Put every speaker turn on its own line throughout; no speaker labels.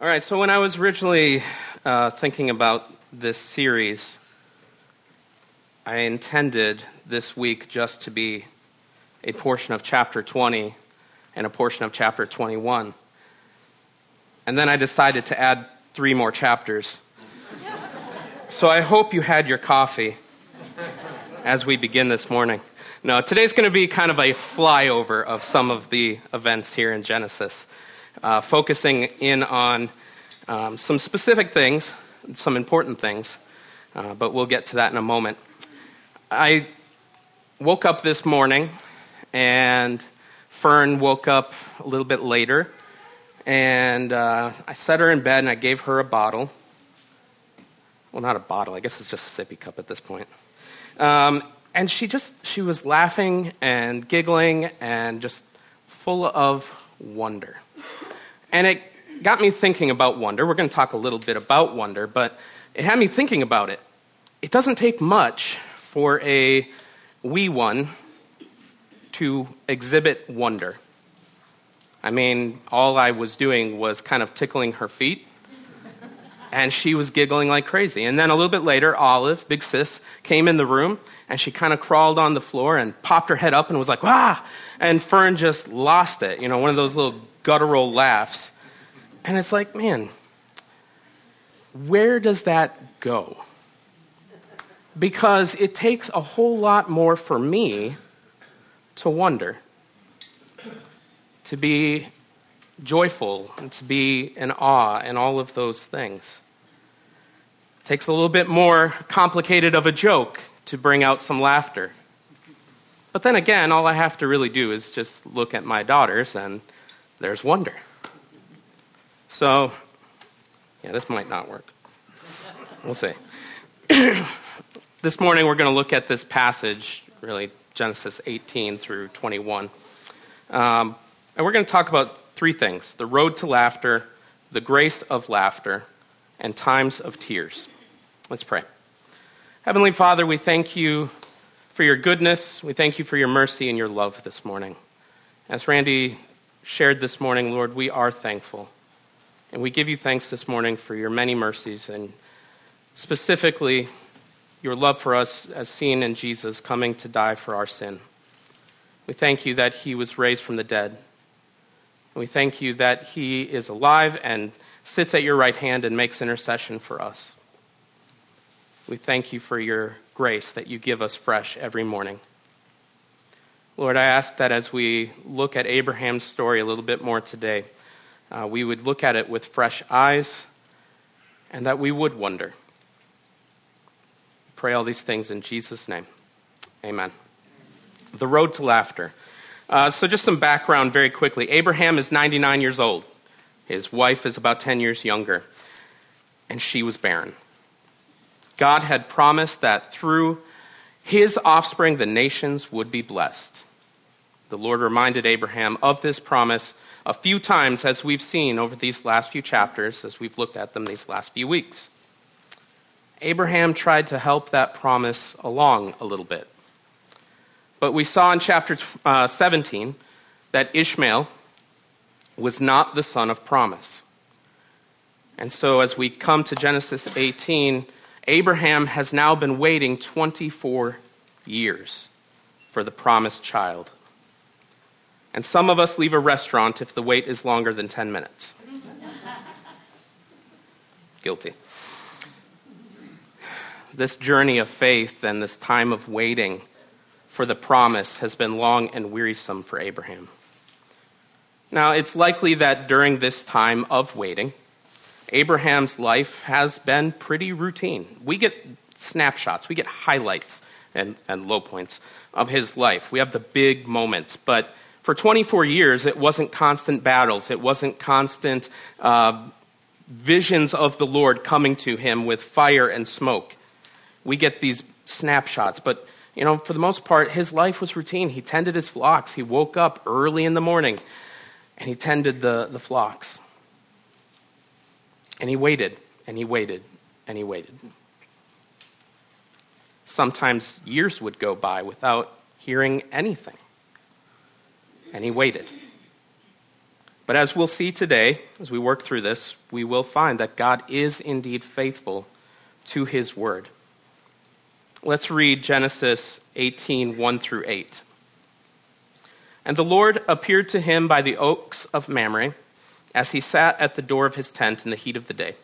All right, so when I was originally uh, thinking about this series, I intended this week just to be a portion of chapter 20 and a portion of chapter 21. And then I decided to add three more chapters. so I hope you had your coffee as we begin this morning. Now, today's going to be kind of a flyover of some of the events here in Genesis uh, focusing in on um, some specific things, some important things, uh, but we'll get to that in a moment. I woke up this morning, and Fern woke up a little bit later, and uh, I set her in bed and I gave her a bottle. Well, not a bottle, I guess it's just a sippy cup at this point. Um, and she just she was laughing and giggling and just full of wonder and it got me thinking about wonder. We're going to talk a little bit about wonder, but it had me thinking about it. It doesn't take much for a wee one to exhibit wonder. I mean, all I was doing was kind of tickling her feet, and she was giggling like crazy. And then a little bit later, Olive, big sis, came in the room, and she kind of crawled on the floor and popped her head up and was like, "Ah!" And Fern just lost it. You know, one of those little guttural laughs. And it's like, man, where does that go? Because it takes a whole lot more for me to wonder, to be joyful, and to be in awe, and all of those things. It takes a little bit more complicated of a joke to bring out some laughter. But then again, all I have to really do is just look at my daughters and there's wonder. So, yeah, this might not work. We'll see. this morning we're going to look at this passage, really, Genesis 18 through 21. Um, and we're going to talk about three things the road to laughter, the grace of laughter, and times of tears. Let's pray. Heavenly Father, we thank you for your goodness. We thank you for your mercy and your love this morning. As Randy shared this morning, Lord, we are thankful. And we give you thanks this morning for your many mercies and specifically your love for us as seen in Jesus coming to die for our sin. We thank you that he was raised from the dead. And we thank you that he is alive and sits at your right hand and makes intercession for us. We thank you for your grace that you give us fresh every morning. Lord, I ask that as we look at Abraham's story a little bit more today, uh, we would look at it with fresh eyes and that we would wonder. Pray all these things in Jesus' name. Amen. The road to laughter. Uh, so, just some background very quickly. Abraham is 99 years old. His wife is about 10 years younger, and she was barren. God had promised that through his offspring the nations would be blessed. The Lord reminded Abraham of this promise a few times, as we've seen over these last few chapters, as we've looked at them these last few weeks. Abraham tried to help that promise along a little bit. But we saw in chapter uh, 17 that Ishmael was not the son of promise. And so, as we come to Genesis 18, Abraham has now been waiting 24 years for the promised child. And some of us leave a restaurant if the wait is longer than 10 minutes. Guilty. This journey of faith and this time of waiting for the promise has been long and wearisome for Abraham. Now, it's likely that during this time of waiting, Abraham's life has been pretty routine. We get snapshots, we get highlights and, and low points of his life. We have the big moments, but for 24 years, it wasn't constant battles, it wasn't constant uh, visions of the Lord coming to him with fire and smoke. We get these snapshots, but you know, for the most part, his life was routine. He tended his flocks. He woke up early in the morning and he tended the, the flocks. And he waited, and he waited, and he waited. Sometimes years would go by without hearing anything and he waited. But as we'll see today, as we work through this, we will find that God is indeed faithful to his word. Let's read Genesis 18 1 through 8. And the Lord appeared to him by the oaks of Mamre as he sat at the door of his tent in the heat of the day.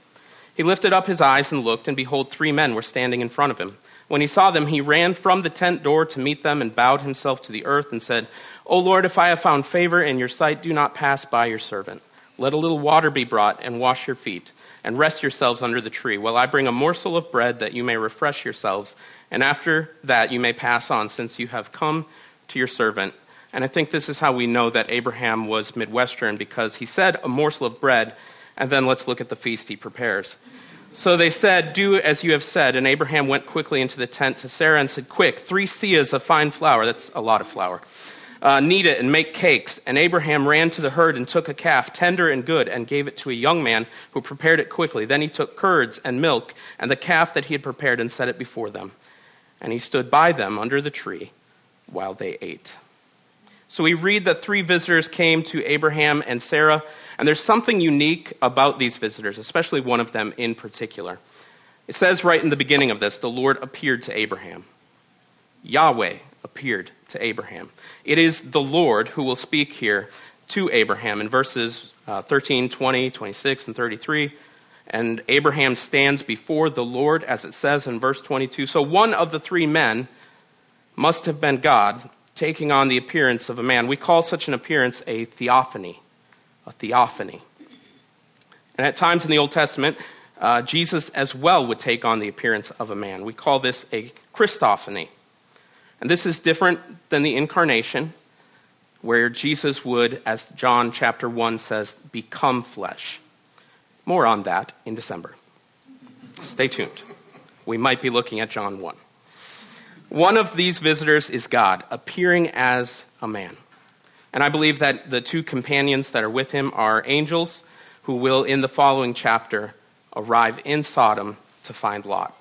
He lifted up his eyes and looked, and behold, three men were standing in front of him. When he saw them, he ran from the tent door to meet them and bowed himself to the earth and said, O Lord, if I have found favor in your sight, do not pass by your servant. Let a little water be brought and wash your feet, and rest yourselves under the tree, while I bring a morsel of bread that you may refresh yourselves, and after that you may pass on, since you have come to your servant. And I think this is how we know that Abraham was Midwestern, because he said a morsel of bread, and then let's look at the feast he prepares. So they said, Do as you have said. And Abraham went quickly into the tent to Sarah and said, Quick, three seahs of fine flour. That's a lot of flour uh, knead it and make cakes. And Abraham ran to the herd and took a calf, tender and good, and gave it to a young man who prepared it quickly. Then he took curds and milk and the calf that he had prepared and set it before them. And he stood by them under the tree while they ate. So we read that three visitors came to Abraham and Sarah, and there's something unique about these visitors, especially one of them in particular. It says right in the beginning of this, the Lord appeared to Abraham. Yahweh appeared to Abraham. It is the Lord who will speak here to Abraham in verses uh, 13, 20, 26, and 33. And Abraham stands before the Lord, as it says in verse 22. So one of the three men must have been God taking on the appearance of a man. We call such an appearance a theophany. A theophany. And at times in the Old Testament, uh, Jesus as well would take on the appearance of a man. We call this a Christophany. And this is different than the incarnation, where Jesus would, as John chapter 1 says, become flesh. More on that in December. Stay tuned. We might be looking at John 1. One of these visitors is God, appearing as a man. And I believe that the two companions that are with him are angels who will, in the following chapter, arrive in Sodom to find Lot.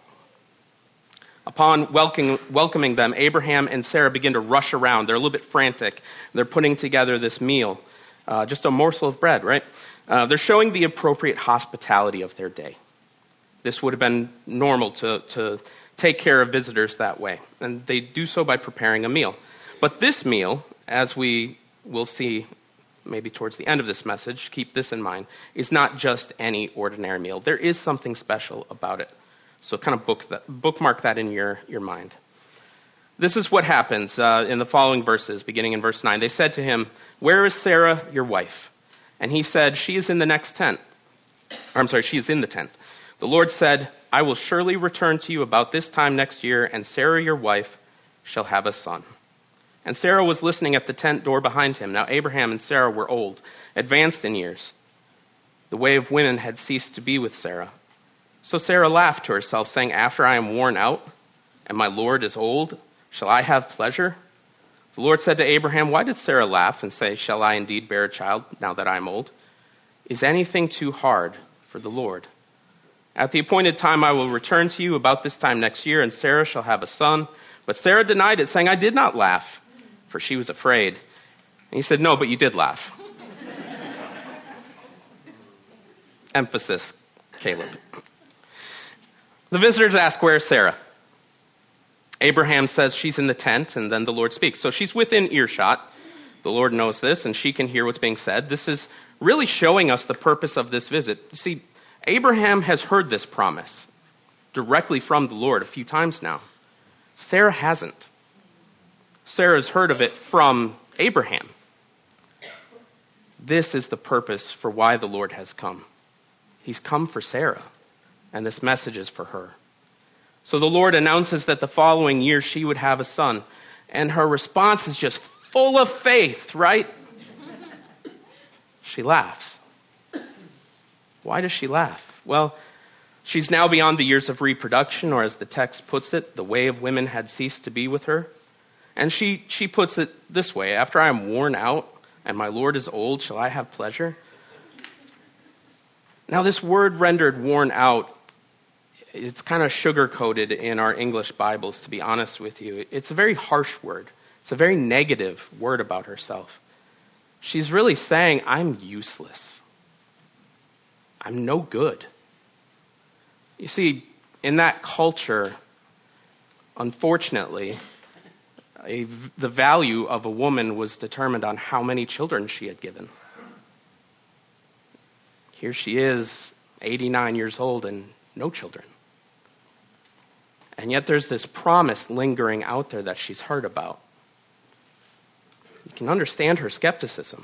Upon welcoming them, Abraham and Sarah begin to rush around. They're a little bit frantic. They're putting together this meal, uh, just a morsel of bread, right? Uh, they're showing the appropriate hospitality of their day. This would have been normal to, to take care of visitors that way. And they do so by preparing a meal. But this meal, as we will see maybe towards the end of this message, keep this in mind, is not just any ordinary meal. There is something special about it. So kind of book bookmark that in your, your mind. This is what happens uh, in the following verses, beginning in verse 9. They said to him, Where is Sarah, your wife? And he said, She is in the next tent. Or, I'm sorry, she is in the tent. The Lord said, I will surely return to you about this time next year, and Sarah, your wife, shall have a son. And Sarah was listening at the tent door behind him. Now, Abraham and Sarah were old, advanced in years. The way of women had ceased to be with Sarah. So Sarah laughed to herself, saying, After I am worn out and my Lord is old, shall I have pleasure? The Lord said to Abraham, Why did Sarah laugh and say, Shall I indeed bear a child now that I am old? Is anything too hard for the Lord? At the appointed time I will return to you about this time next year, and Sarah shall have a son. But Sarah denied it, saying, I did not laugh, for she was afraid. And he said, No, but you did laugh. Emphasis, Caleb. The visitors ask, Where's Sarah? Abraham says she's in the tent, and then the Lord speaks. So she's within earshot. The Lord knows this, and she can hear what's being said. This is really showing us the purpose of this visit. You see, Abraham has heard this promise directly from the Lord a few times now. Sarah hasn't. Sarah's heard of it from Abraham. This is the purpose for why the Lord has come. He's come for Sarah and this message is for her. So the Lord announces that the following year she would have a son, and her response is just full of faith, right? she laughs. Why does she laugh? Well, she's now beyond the years of reproduction, or as the text puts it, the way of women had ceased to be with her. And she, she puts it this way After I am worn out and my Lord is old, shall I have pleasure? Now, this word rendered worn out it's kind of sugar coated in our English Bibles, to be honest with you. It's a very harsh word, it's a very negative word about herself. she's really saying, I'm useless. I'm no good. You see, in that culture, unfortunately, a, the value of a woman was determined on how many children she had given. Here she is, 89 years old, and no children. And yet there's this promise lingering out there that she's heard about. You can understand her skepticism.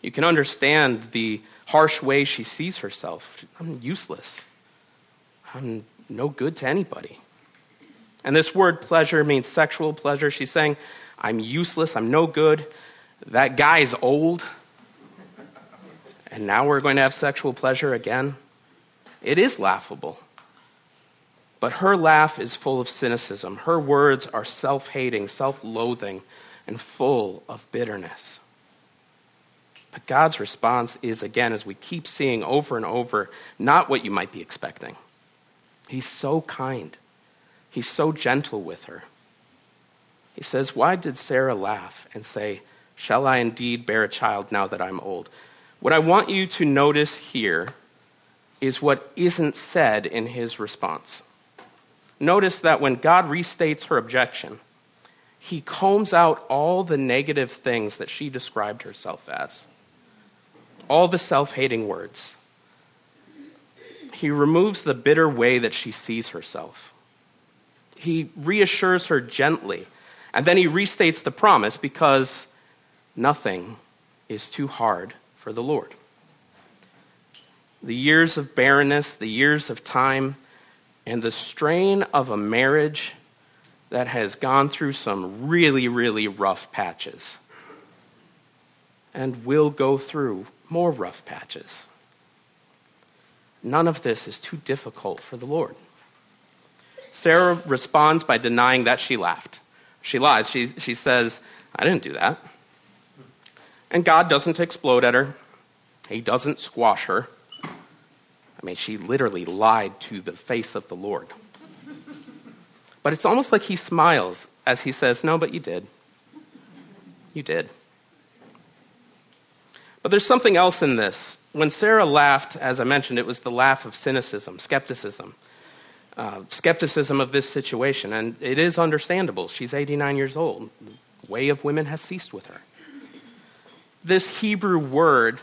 You can understand the harsh way she sees herself. I'm useless. I'm no good to anybody. And this word pleasure means sexual pleasure. She's saying, I'm useless. I'm no good. That guy's old. And now we're going to have sexual pleasure again. It is laughable. But her laugh is full of cynicism. Her words are self hating, self loathing, and full of bitterness. But God's response is, again, as we keep seeing over and over, not what you might be expecting. He's so kind, He's so gentle with her. He says, Why did Sarah laugh and say, Shall I indeed bear a child now that I'm old? What I want you to notice here is what isn't said in his response notice that when God restates her objection, he combs out all the negative things that she described herself as, all the self hating words. He removes the bitter way that she sees herself. He reassures her gently, and then he restates the promise because nothing is too hard for the Lord. The years of barrenness, the years of time, and the strain of a marriage that has gone through some really, really rough patches and will go through more rough patches. None of this is too difficult for the Lord. Sarah responds by denying that she laughed. She lies. She, she says, I didn't do that. And God doesn't explode at her, He doesn't squash her. I mean, she literally lied to the face of the Lord. But it's almost like he smiles as he says, No, but you did. You did. But there's something else in this. When Sarah laughed, as I mentioned, it was the laugh of cynicism, skepticism. Uh, skepticism of this situation. And it is understandable. She's 89 years old. The way of women has ceased with her. This Hebrew word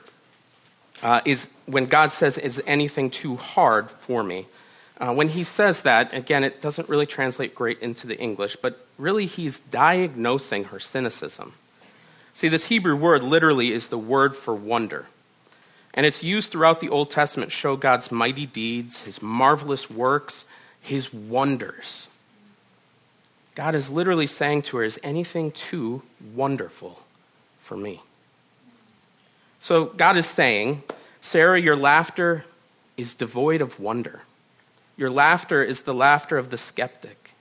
uh, is when God says, Is anything too hard for me? Uh, when he says that, again, it doesn't really translate great into the English, but really he's diagnosing her cynicism. See, this Hebrew word literally is the word for wonder. And it's used throughout the Old Testament to show God's mighty deeds, his marvelous works, his wonders. God is literally saying to her, Is anything too wonderful for me? So God is saying, Sarah, your laughter is devoid of wonder. Your laughter is the laughter of the skeptic.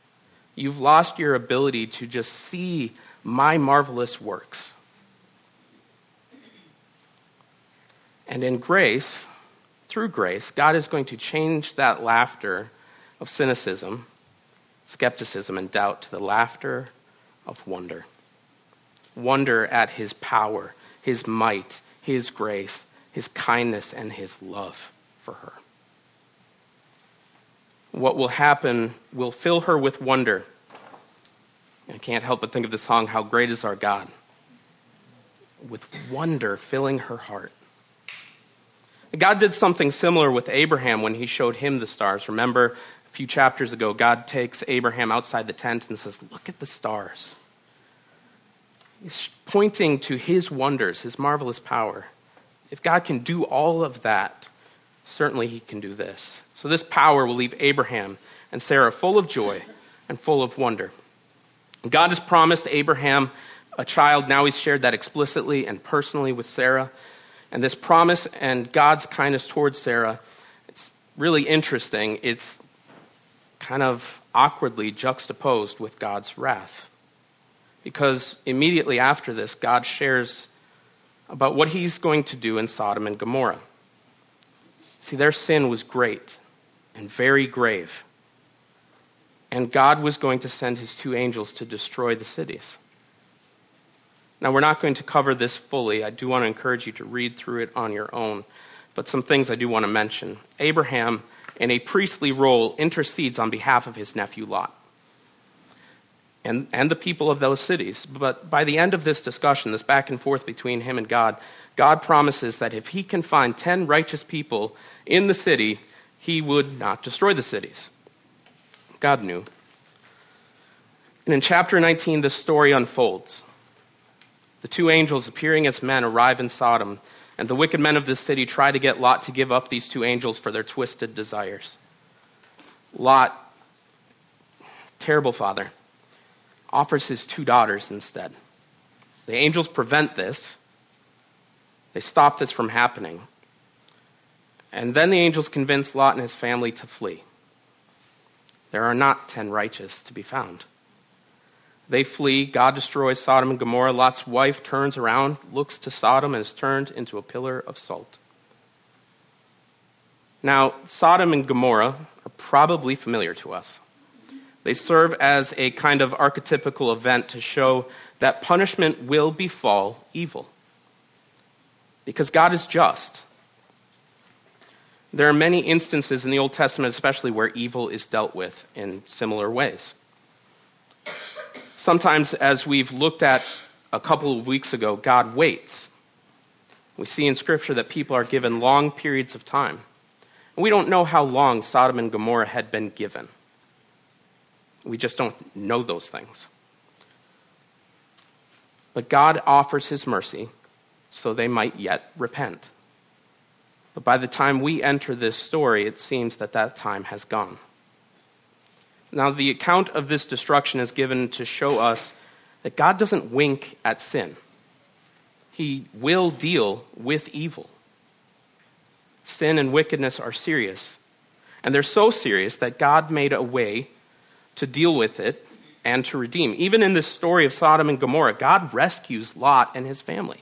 You've lost your ability to just see my marvelous works. And in grace, through grace, God is going to change that laughter of cynicism, skepticism, and doubt to the laughter of wonder. Wonder at his power, his might, his grace, his kindness, and his love for her. What will happen will fill her with wonder. I can't help but think of the song, How Great is Our God, with wonder filling her heart. God did something similar with Abraham when he showed him the stars. Remember, a few chapters ago, God takes Abraham outside the tent and says, Look at the stars. He's pointing to his wonders, his marvelous power. If God can do all of that, certainly he can do this. So, this power will leave Abraham and Sarah full of joy and full of wonder. God has promised Abraham a child. Now he's shared that explicitly and personally with Sarah. And this promise and God's kindness towards Sarah, it's really interesting. It's kind of awkwardly juxtaposed with God's wrath. Because immediately after this, God shares about what he's going to do in Sodom and Gomorrah. See, their sin was great and very grave. And God was going to send his two angels to destroy the cities. Now, we're not going to cover this fully. I do want to encourage you to read through it on your own. But some things I do want to mention. Abraham, in a priestly role, intercedes on behalf of his nephew Lot and, and the people of those cities. But by the end of this discussion, this back and forth between him and God, God promises that if he can find 10 righteous people in the city, he would not destroy the cities. God knew. And in chapter 19, the story unfolds. The two angels appearing as men arrive in Sodom, and the wicked men of this city try to get Lot to give up these two angels for their twisted desires. Lot, terrible father, offers his two daughters instead. The angels prevent this, they stop this from happening. And then the angels convince Lot and his family to flee. There are not ten righteous to be found. They flee. God destroys Sodom and Gomorrah. Lot's wife turns around, looks to Sodom, and is turned into a pillar of salt. Now, Sodom and Gomorrah are probably familiar to us. They serve as a kind of archetypical event to show that punishment will befall evil. Because God is just. There are many instances in the Old Testament, especially, where evil is dealt with in similar ways. Sometimes, as we've looked at a couple of weeks ago, God waits. We see in Scripture that people are given long periods of time. And we don't know how long Sodom and Gomorrah had been given. We just don't know those things. But God offers his mercy so they might yet repent. But by the time we enter this story, it seems that that time has gone. Now, the account of this destruction is given to show us that God doesn't wink at sin, He will deal with evil. Sin and wickedness are serious. And they're so serious that God made a way to deal with it and to redeem. Even in this story of Sodom and Gomorrah, God rescues Lot and his family.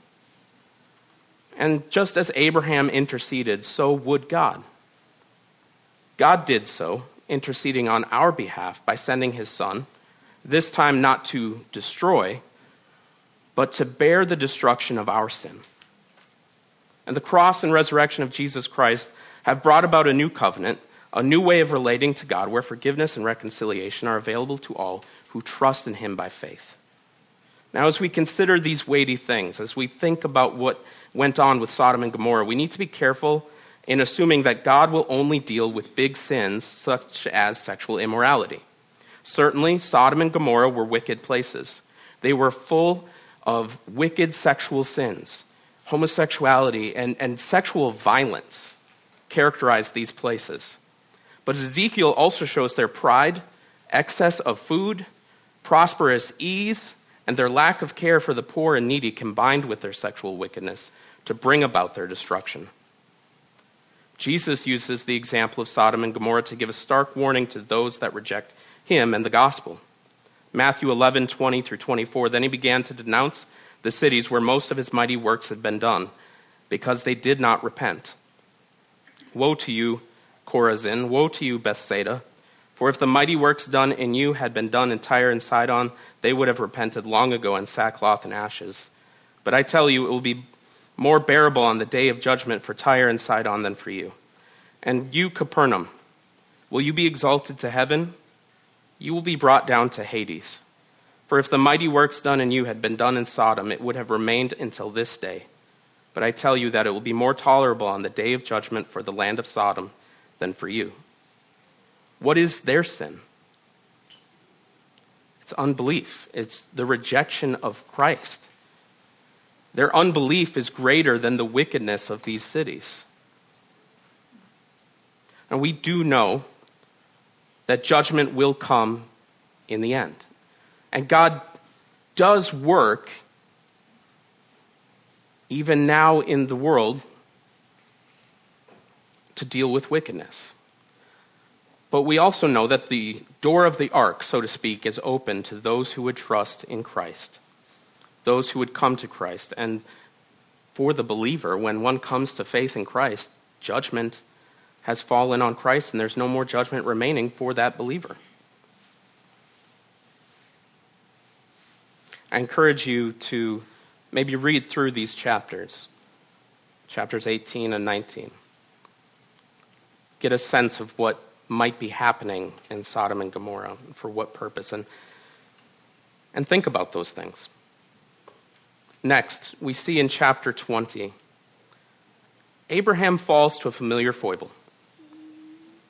And just as Abraham interceded, so would God. God did so interceding on our behalf by sending his son, this time not to destroy, but to bear the destruction of our sin. And the cross and resurrection of Jesus Christ have brought about a new covenant, a new way of relating to God, where forgiveness and reconciliation are available to all who trust in him by faith. Now, as we consider these weighty things, as we think about what went on with Sodom and Gomorrah, we need to be careful in assuming that God will only deal with big sins such as sexual immorality. Certainly, Sodom and Gomorrah were wicked places. They were full of wicked sexual sins. Homosexuality and, and sexual violence characterized these places. But Ezekiel also shows their pride, excess of food, prosperous ease, and their lack of care for the poor and needy combined with their sexual wickedness to bring about their destruction. Jesus uses the example of Sodom and Gomorrah to give a stark warning to those that reject him and the gospel. Matthew 11, 20 through 24. Then he began to denounce the cities where most of his mighty works had been done, because they did not repent. Woe to you, Chorazin! Woe to you, Bethsaida! For if the mighty works done in you had been done in Tyre and Sidon, they would have repented long ago in sackcloth and ashes. But I tell you, it will be more bearable on the day of judgment for Tyre and Sidon than for you. And you, Capernaum, will you be exalted to heaven? You will be brought down to Hades. For if the mighty works done in you had been done in Sodom, it would have remained until this day. But I tell you that it will be more tolerable on the day of judgment for the land of Sodom than for you. What is their sin? It's unbelief, it's the rejection of Christ. Their unbelief is greater than the wickedness of these cities. And we do know that judgment will come in the end. And God does work even now in the world to deal with wickedness. But we also know that the door of the ark, so to speak, is open to those who would trust in Christ those who would come to Christ. And for the believer, when one comes to faith in Christ, judgment has fallen on Christ, and there's no more judgment remaining for that believer. I encourage you to maybe read through these chapters, chapters 18 and 19. Get a sense of what might be happening in Sodom and Gomorrah, for what purpose, and, and think about those things. Next, we see in chapter 20, Abraham falls to a familiar foible.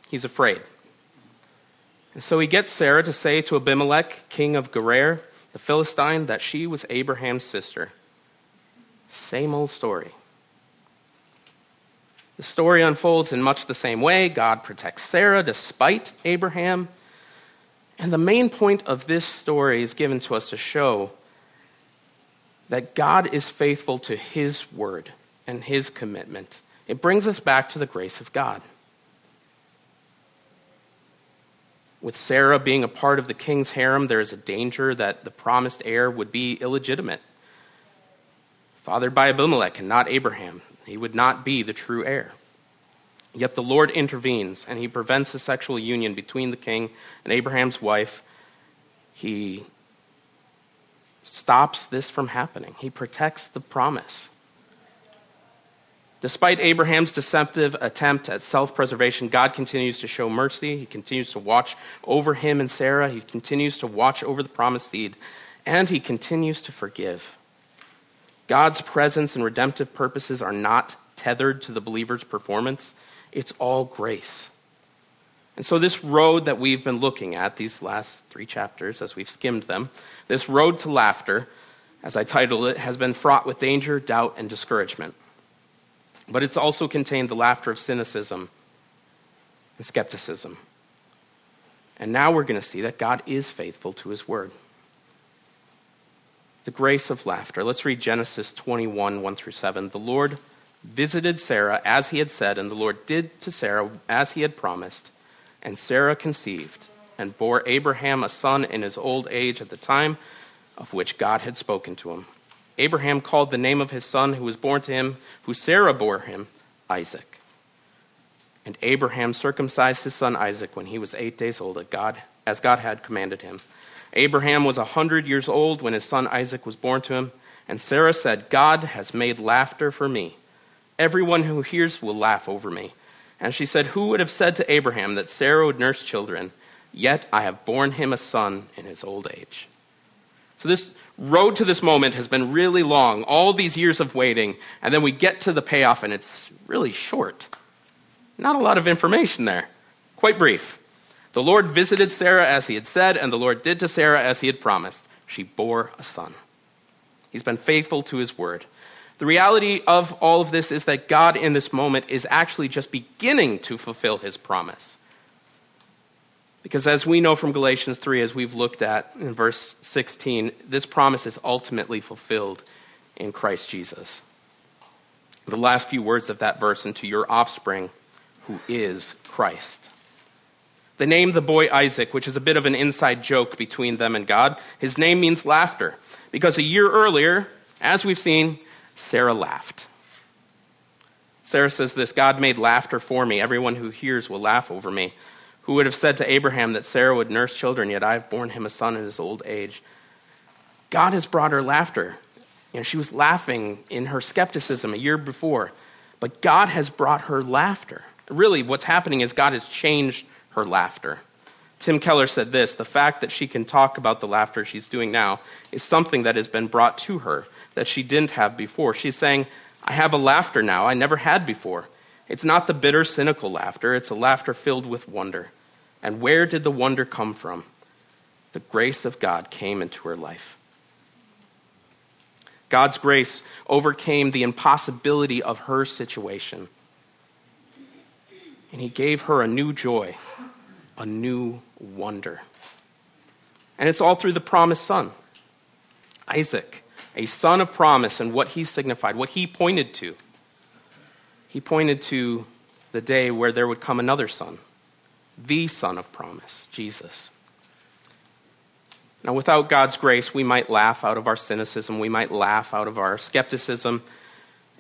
He's afraid. And so he gets Sarah to say to Abimelech, king of Gerar, the Philistine, that she was Abraham's sister. Same old story. The story unfolds in much the same way. God protects Sarah despite Abraham. And the main point of this story is given to us to show that God is faithful to his word and his commitment. It brings us back to the grace of God. With Sarah being a part of the king's harem, there is a danger that the promised heir would be illegitimate. Fathered by Abimelech and not Abraham, he would not be the true heir. Yet the Lord intervenes and he prevents a sexual union between the king and Abraham's wife. He stops this from happening, he protects the promise. Despite Abraham's deceptive attempt at self preservation, God continues to show mercy. He continues to watch over him and Sarah. He continues to watch over the promised seed. And he continues to forgive. God's presence and redemptive purposes are not tethered to the believer's performance, it's all grace. And so, this road that we've been looking at, these last three chapters, as we've skimmed them, this road to laughter, as I titled it, has been fraught with danger, doubt, and discouragement. But it's also contained the laughter of cynicism and skepticism. And now we're going to see that God is faithful to his word. The grace of laughter. Let's read Genesis 21, 1 through 7. The Lord visited Sarah as he had said, and the Lord did to Sarah as he had promised. And Sarah conceived and bore Abraham a son in his old age at the time of which God had spoken to him. Abraham called the name of his son who was born to him, who Sarah bore him, Isaac. And Abraham circumcised his son Isaac when he was eight days old, God, as God had commanded him. Abraham was a hundred years old when his son Isaac was born to him. And Sarah said, God has made laughter for me. Everyone who hears will laugh over me. And she said, Who would have said to Abraham that Sarah would nurse children? Yet I have borne him a son in his old age. So this road to this moment has been really long, all these years of waiting, and then we get to the payoff and it's really short. Not a lot of information there. Quite brief. The Lord visited Sarah as he had said, and the Lord did to Sarah as he had promised. She bore a son. He's been faithful to his word. The reality of all of this is that God in this moment is actually just beginning to fulfill his promise. Because as we know from Galatians 3, as we've looked at in verse 16, this promise is ultimately fulfilled in Christ Jesus. The last few words of that verse, and to your offspring, who is Christ. They named the boy Isaac, which is a bit of an inside joke between them and God. His name means laughter, because a year earlier, as we've seen, Sarah laughed. Sarah says this God made laughter for me. Everyone who hears will laugh over me. Who would have said to Abraham that Sarah would nurse children, yet I have borne him a son in his old age? God has brought her laughter. You know, she was laughing in her skepticism a year before, but God has brought her laughter. Really, what's happening is God has changed her laughter. Tim Keller said this the fact that she can talk about the laughter she's doing now is something that has been brought to her that she didn't have before. She's saying, I have a laughter now I never had before. It's not the bitter, cynical laughter, it's a laughter filled with wonder. And where did the wonder come from? The grace of God came into her life. God's grace overcame the impossibility of her situation. And he gave her a new joy, a new wonder. And it's all through the promised son, Isaac, a son of promise, and what he signified, what he pointed to he pointed to the day where there would come another son, the son of promise, Jesus. Now, without God's grace, we might laugh out of our cynicism, we might laugh out of our skepticism,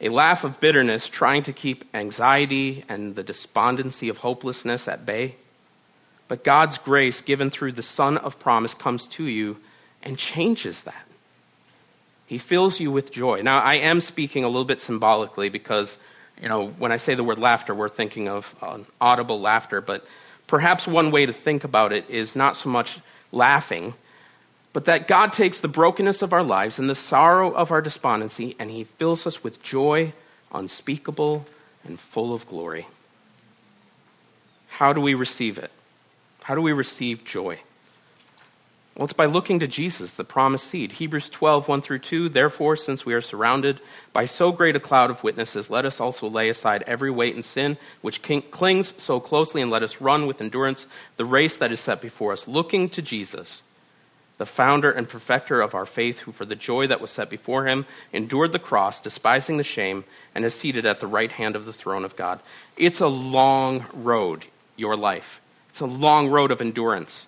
a laugh of bitterness, trying to keep anxiety and the despondency of hopelessness at bay. But God's grace, given through the Son of promise, comes to you and changes that. He fills you with joy. Now, I am speaking a little bit symbolically because, you know, when I say the word laughter, we're thinking of um, audible laughter. But perhaps one way to think about it is not so much laughing, but that God takes the brokenness of our lives and the sorrow of our despondency and He fills us with joy unspeakable and full of glory. How do we receive it? How do we receive joy? Well, it's by looking to Jesus, the promised seed. Hebrews 12, 1 through 2. Therefore, since we are surrounded by so great a cloud of witnesses, let us also lay aside every weight and sin which clings so closely, and let us run with endurance the race that is set before us, looking to Jesus, the founder and perfecter of our faith, who for the joy that was set before him endured the cross, despising the shame, and is seated at the right hand of the throne of God. It's a long road, your life. It's a long road of endurance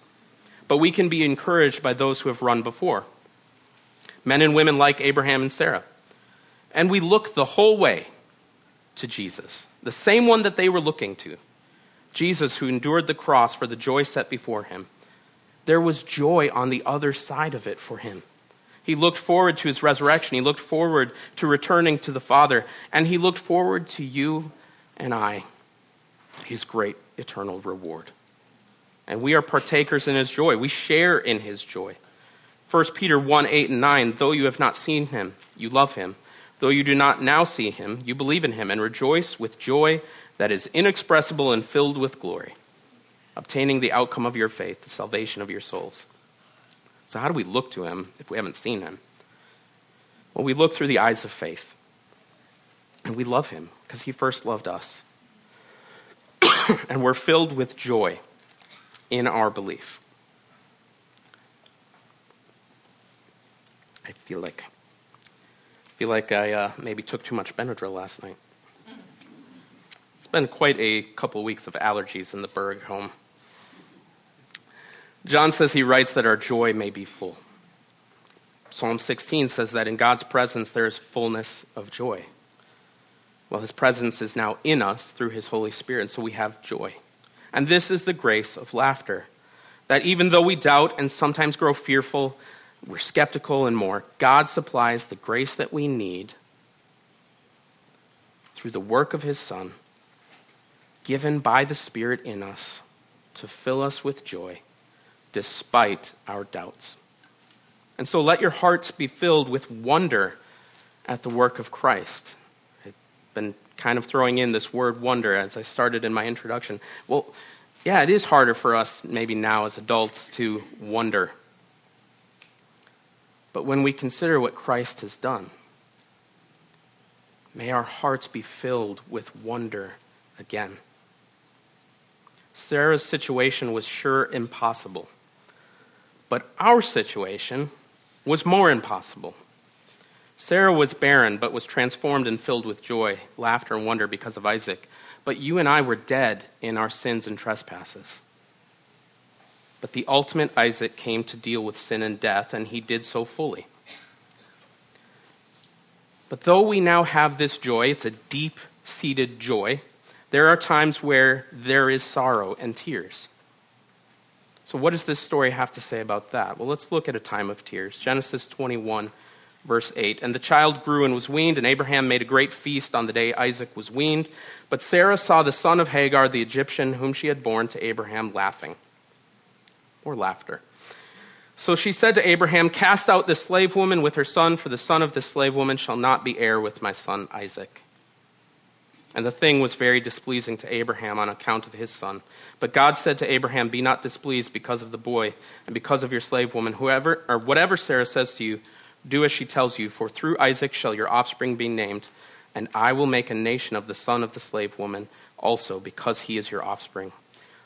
but we can be encouraged by those who have run before. Men and women like Abraham and Sarah. And we look the whole way to Jesus, the same one that they were looking to. Jesus, who endured the cross for the joy set before him. There was joy on the other side of it for him. He looked forward to his resurrection. He looked forward to returning to the Father. And he looked forward to you and I, his great eternal reward and we are partakers in his joy. We share in his joy. 1 Peter 1 8 and 9 Though you have not seen him, you love him. Though you do not now see him, you believe in him and rejoice with joy that is inexpressible and filled with glory, obtaining the outcome of your faith, the salvation of your souls. So, how do we look to him if we haven't seen him? Well, we look through the eyes of faith. And we love him because he first loved us. and we're filled with joy in our belief. I feel like I feel like I uh, maybe took too much Benadryl last night. It's been quite a couple weeks of allergies in the Berg home. John says he writes that our joy may be full. Psalm 16 says that in God's presence there is fullness of joy. Well, his presence is now in us through his Holy Spirit, so we have joy. And this is the grace of laughter. That even though we doubt and sometimes grow fearful, we're skeptical and more, God supplies the grace that we need through the work of His Son, given by the Spirit in us to fill us with joy despite our doubts. And so let your hearts be filled with wonder at the work of Christ. I've been kind of throwing in this word wonder as I started in my introduction. Well, yeah, it is harder for us maybe now as adults to wonder. But when we consider what Christ has done, may our hearts be filled with wonder again. Sarah's situation was sure impossible, but our situation was more impossible. Sarah was barren, but was transformed and filled with joy, laughter, and wonder because of Isaac. But you and I were dead in our sins and trespasses. But the ultimate Isaac came to deal with sin and death, and he did so fully. But though we now have this joy, it's a deep seated joy, there are times where there is sorrow and tears. So, what does this story have to say about that? Well, let's look at a time of tears. Genesis 21 verse 8. And the child grew and was weaned, and Abraham made a great feast on the day Isaac was weaned. But Sarah saw the son of Hagar, the Egyptian, whom she had borne to Abraham, laughing. Or laughter. So she said to Abraham, Cast out this slave woman with her son, for the son of this slave woman shall not be heir with my son Isaac. And the thing was very displeasing to Abraham on account of his son. But God said to Abraham, Be not displeased because of the boy and because of your slave woman. Whoever or whatever Sarah says to you, do as she tells you, for through Isaac shall your offspring be named, and I will make a nation of the son of the slave woman also, because he is your offspring.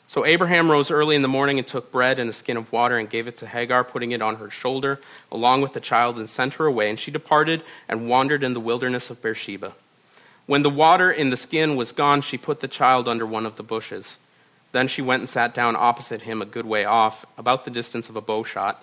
So Abraham rose early in the morning and took bread and a skin of water and gave it to Hagar, putting it on her shoulder, along with the child, and sent her away. And she departed and wandered in the wilderness of Beersheba. When the water in the skin was gone, she put the child under one of the bushes. Then she went and sat down opposite him a good way off, about the distance of a bow shot.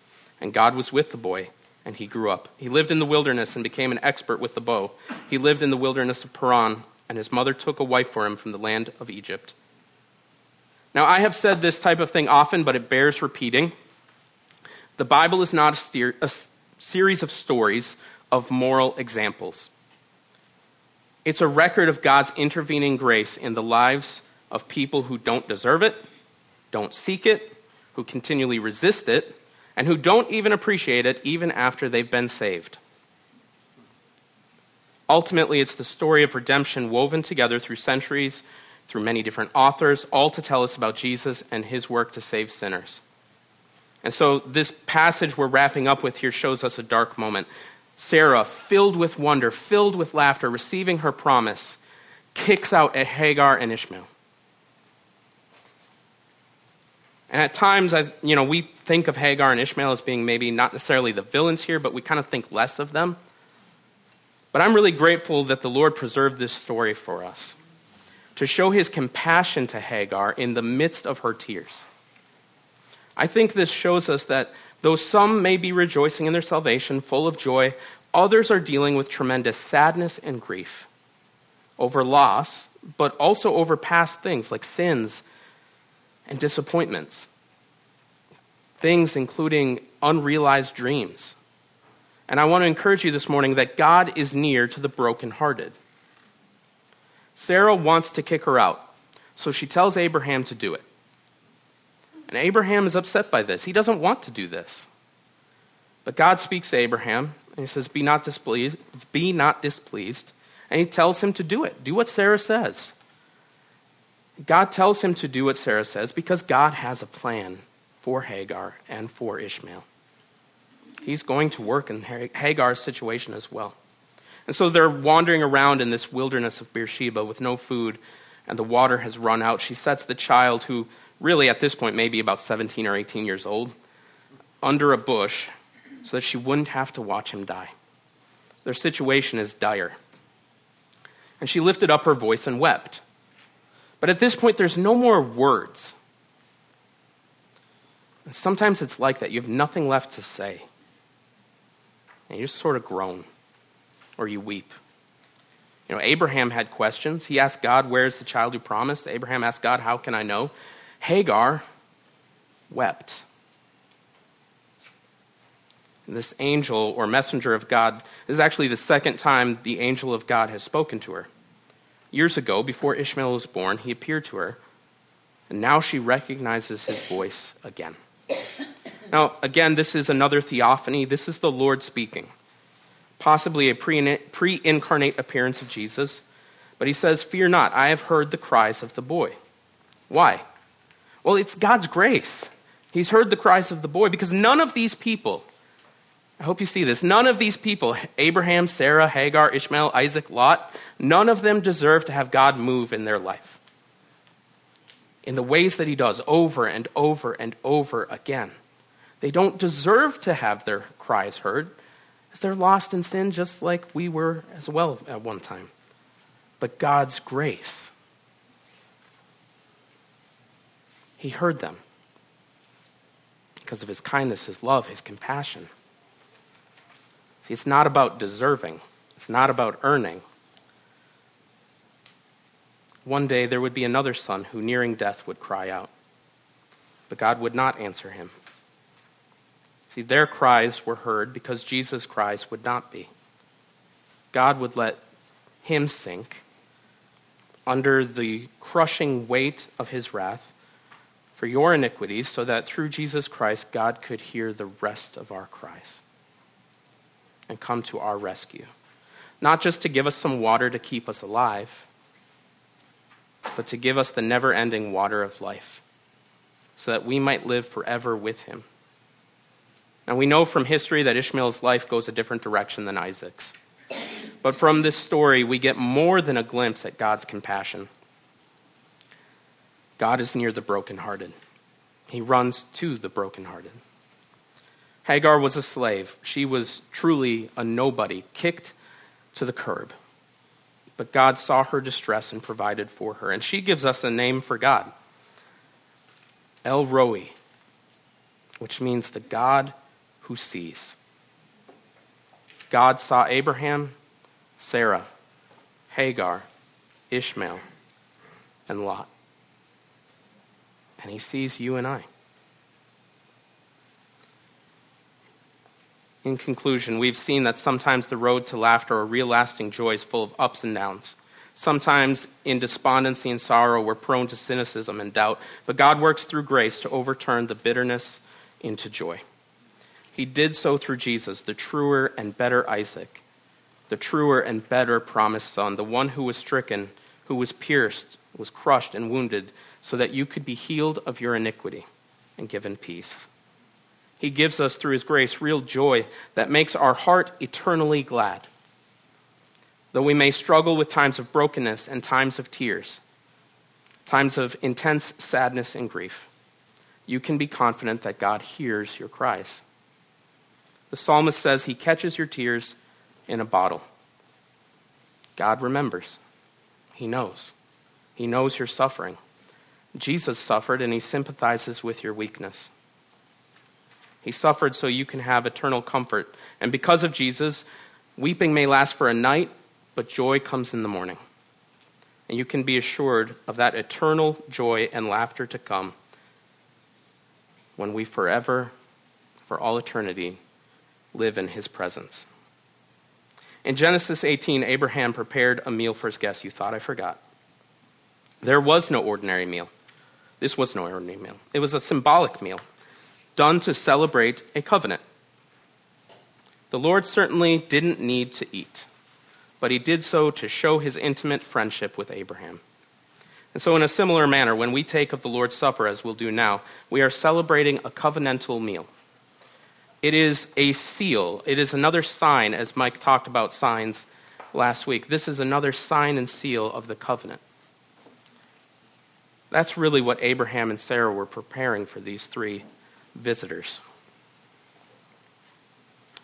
And God was with the boy, and he grew up. He lived in the wilderness and became an expert with the bow. He lived in the wilderness of Paran, and his mother took a wife for him from the land of Egypt. Now, I have said this type of thing often, but it bears repeating. The Bible is not a, steer, a series of stories of moral examples. It's a record of God's intervening grace in the lives of people who don't deserve it, don't seek it, who continually resist it, and who don't even appreciate it even after they've been saved. Ultimately, it's the story of redemption woven together through centuries, through many different authors, all to tell us about Jesus and his work to save sinners. And so, this passage we're wrapping up with here shows us a dark moment. Sarah, filled with wonder, filled with laughter, receiving her promise, kicks out at Hagar and Ishmael. And at times, I, you know, we think of Hagar and Ishmael as being maybe not necessarily the villains here, but we kind of think less of them. But I'm really grateful that the Lord preserved this story for us to show his compassion to Hagar in the midst of her tears. I think this shows us that Though some may be rejoicing in their salvation, full of joy, others are dealing with tremendous sadness and grief over loss, but also over past things like sins and disappointments. Things including unrealized dreams. And I want to encourage you this morning that God is near to the brokenhearted. Sarah wants to kick her out, so she tells Abraham to do it. And Abraham is upset by this. He doesn't want to do this. But God speaks to Abraham and he says, Be not displeased, be not displeased. And he tells him to do it. Do what Sarah says. God tells him to do what Sarah says because God has a plan for Hagar and for Ishmael. He's going to work in Hagar's situation as well. And so they're wandering around in this wilderness of Beersheba with no food, and the water has run out. She sets the child, who really at this point may be about 17 or 18 years old, under a bush so that she wouldn't have to watch him die. Their situation is dire. And she lifted up her voice and wept. But at this point, there's no more words. And sometimes it's like that. You have nothing left to say. And you just sort of groan or you weep. You know, Abraham had questions. He asked God, Where's the child who promised? Abraham asked God, How can I know? Hagar wept. This angel or messenger of God is actually the second time the angel of God has spoken to her. Years ago, before Ishmael was born, he appeared to her, and now she recognizes his voice again. Now, again, this is another theophany. This is the Lord speaking, possibly a pre incarnate appearance of Jesus. But he says, Fear not, I have heard the cries of the boy. Why? Well, it's God's grace. He's heard the cries of the boy because none of these people, I hope you see this, none of these people, Abraham, Sarah, Hagar, Ishmael, Isaac, Lot, none of them deserve to have God move in their life in the ways that he does over and over and over again. They don't deserve to have their cries heard, as they're lost in sin just like we were as well at one time. But God's grace He heard them because of his kindness, his love, his compassion. See, it's not about deserving, it's not about earning. One day there would be another son who, nearing death, would cry out, but God would not answer him. See, their cries were heard because Jesus' cries would not be. God would let him sink under the crushing weight of his wrath for your iniquities, so that through Jesus Christ, God could hear the rest of our cries and come to our rescue. Not just to give us some water to keep us alive, but to give us the never ending water of life, so that we might live forever with him. Now, we know from history that Ishmael's life goes a different direction than Isaac's. But from this story, we get more than a glimpse at God's compassion. God is near the brokenhearted. He runs to the brokenhearted. Hagar was a slave. She was truly a nobody, kicked to the curb. But God saw her distress and provided for her. And she gives us a name for God El Roi, which means the God who sees. God saw Abraham, Sarah, Hagar, Ishmael, and Lot. And he sees you and I. In conclusion, we've seen that sometimes the road to laughter or real lasting joy is full of ups and downs. Sometimes in despondency and sorrow, we're prone to cynicism and doubt, but God works through grace to overturn the bitterness into joy. He did so through Jesus, the truer and better Isaac, the truer and better promised son, the one who was stricken, who was pierced, was crushed, and wounded, so that you could be healed of your iniquity and given peace. He gives us through His grace real joy that makes our heart eternally glad. Though we may struggle with times of brokenness and times of tears, times of intense sadness and grief, you can be confident that God hears your cries. The psalmist says he catches your tears in a bottle. God remembers. He knows. He knows your suffering. Jesus suffered and he sympathizes with your weakness. He suffered so you can have eternal comfort. And because of Jesus, weeping may last for a night, but joy comes in the morning. And you can be assured of that eternal joy and laughter to come when we forever, for all eternity, live in his presence. In Genesis 18, Abraham prepared a meal for his guests. You thought I forgot. There was no ordinary meal. This was no ordinary meal. It was a symbolic meal done to celebrate a covenant. The Lord certainly didn't need to eat, but he did so to show his intimate friendship with Abraham. And so, in a similar manner, when we take of the Lord's Supper, as we'll do now, we are celebrating a covenantal meal. It is a seal, it is another sign, as Mike talked about signs last week. This is another sign and seal of the covenant. That's really what Abraham and Sarah were preparing for these three visitors.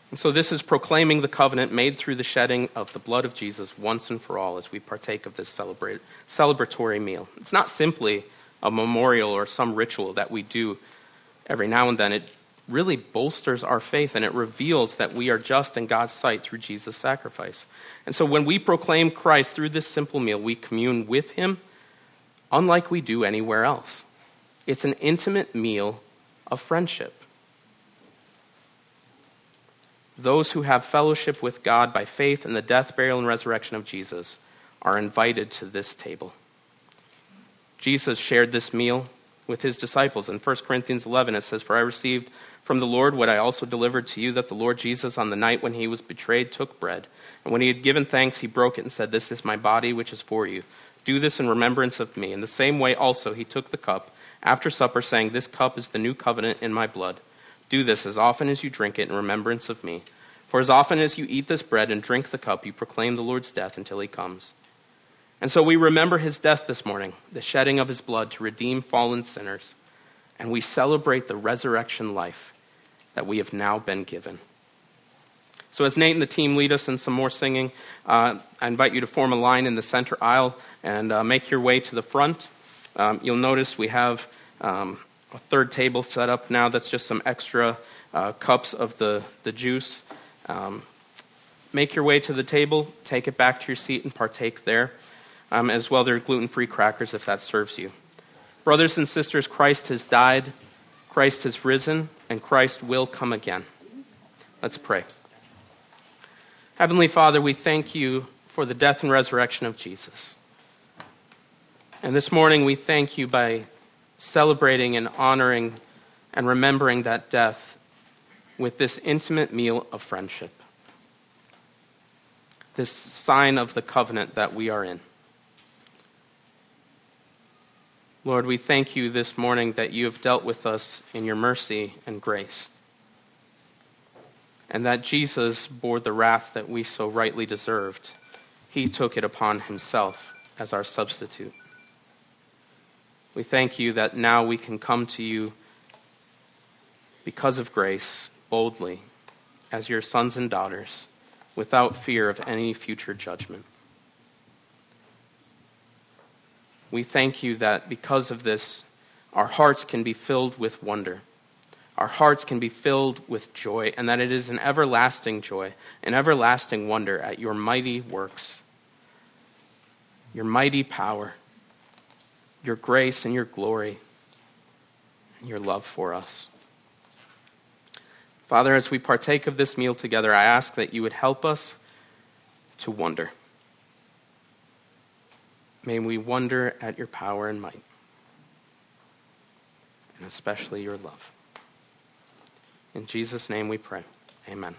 And so, this is proclaiming the covenant made through the shedding of the blood of Jesus once and for all as we partake of this celebratory meal. It's not simply a memorial or some ritual that we do every now and then. It really bolsters our faith and it reveals that we are just in God's sight through Jesus' sacrifice. And so, when we proclaim Christ through this simple meal, we commune with Him unlike we do anywhere else. It's an intimate meal of friendship. Those who have fellowship with God by faith in the death, burial, and resurrection of Jesus are invited to this table. Jesus shared this meal with his disciples. In 1 Corinthians 11, it says, For I received from the Lord what I also delivered to you, that the Lord Jesus, on the night when he was betrayed, took bread. And when he had given thanks, he broke it and said, This is my body, which is for you. Do this in remembrance of me. In the same way, also, he took the cup after supper, saying, This cup is the new covenant in my blood. Do this as often as you drink it in remembrance of me. For as often as you eat this bread and drink the cup, you proclaim the Lord's death until he comes. And so we remember his death this morning, the shedding of his blood to redeem fallen sinners, and we celebrate the resurrection life that we have now been given. So, as Nate and the team lead us in some more singing, uh, I invite you to form a line in the center aisle and uh, make your way to the front. Um, you'll notice we have um, a third table set up now that's just some extra uh, cups of the, the juice. Um, make your way to the table, take it back to your seat, and partake there. Um, as well, there are gluten free crackers if that serves you. Brothers and sisters, Christ has died, Christ has risen, and Christ will come again. Let's pray. Heavenly Father, we thank you for the death and resurrection of Jesus. And this morning we thank you by celebrating and honoring and remembering that death with this intimate meal of friendship, this sign of the covenant that we are in. Lord, we thank you this morning that you have dealt with us in your mercy and grace, and that Jesus bore the wrath that we so rightly deserved. He took it upon himself as our substitute. We thank you that now we can come to you because of grace, boldly as your sons and daughters without fear of any future judgment. We thank you that because of this, our hearts can be filled with wonder. Our hearts can be filled with joy, and that it is an everlasting joy, an everlasting wonder at your mighty works, your mighty power, your grace and your glory, and your love for us. Father, as we partake of this meal together, I ask that you would help us to wonder. May we wonder at your power and might, and especially your love. In Jesus' name we pray. Amen.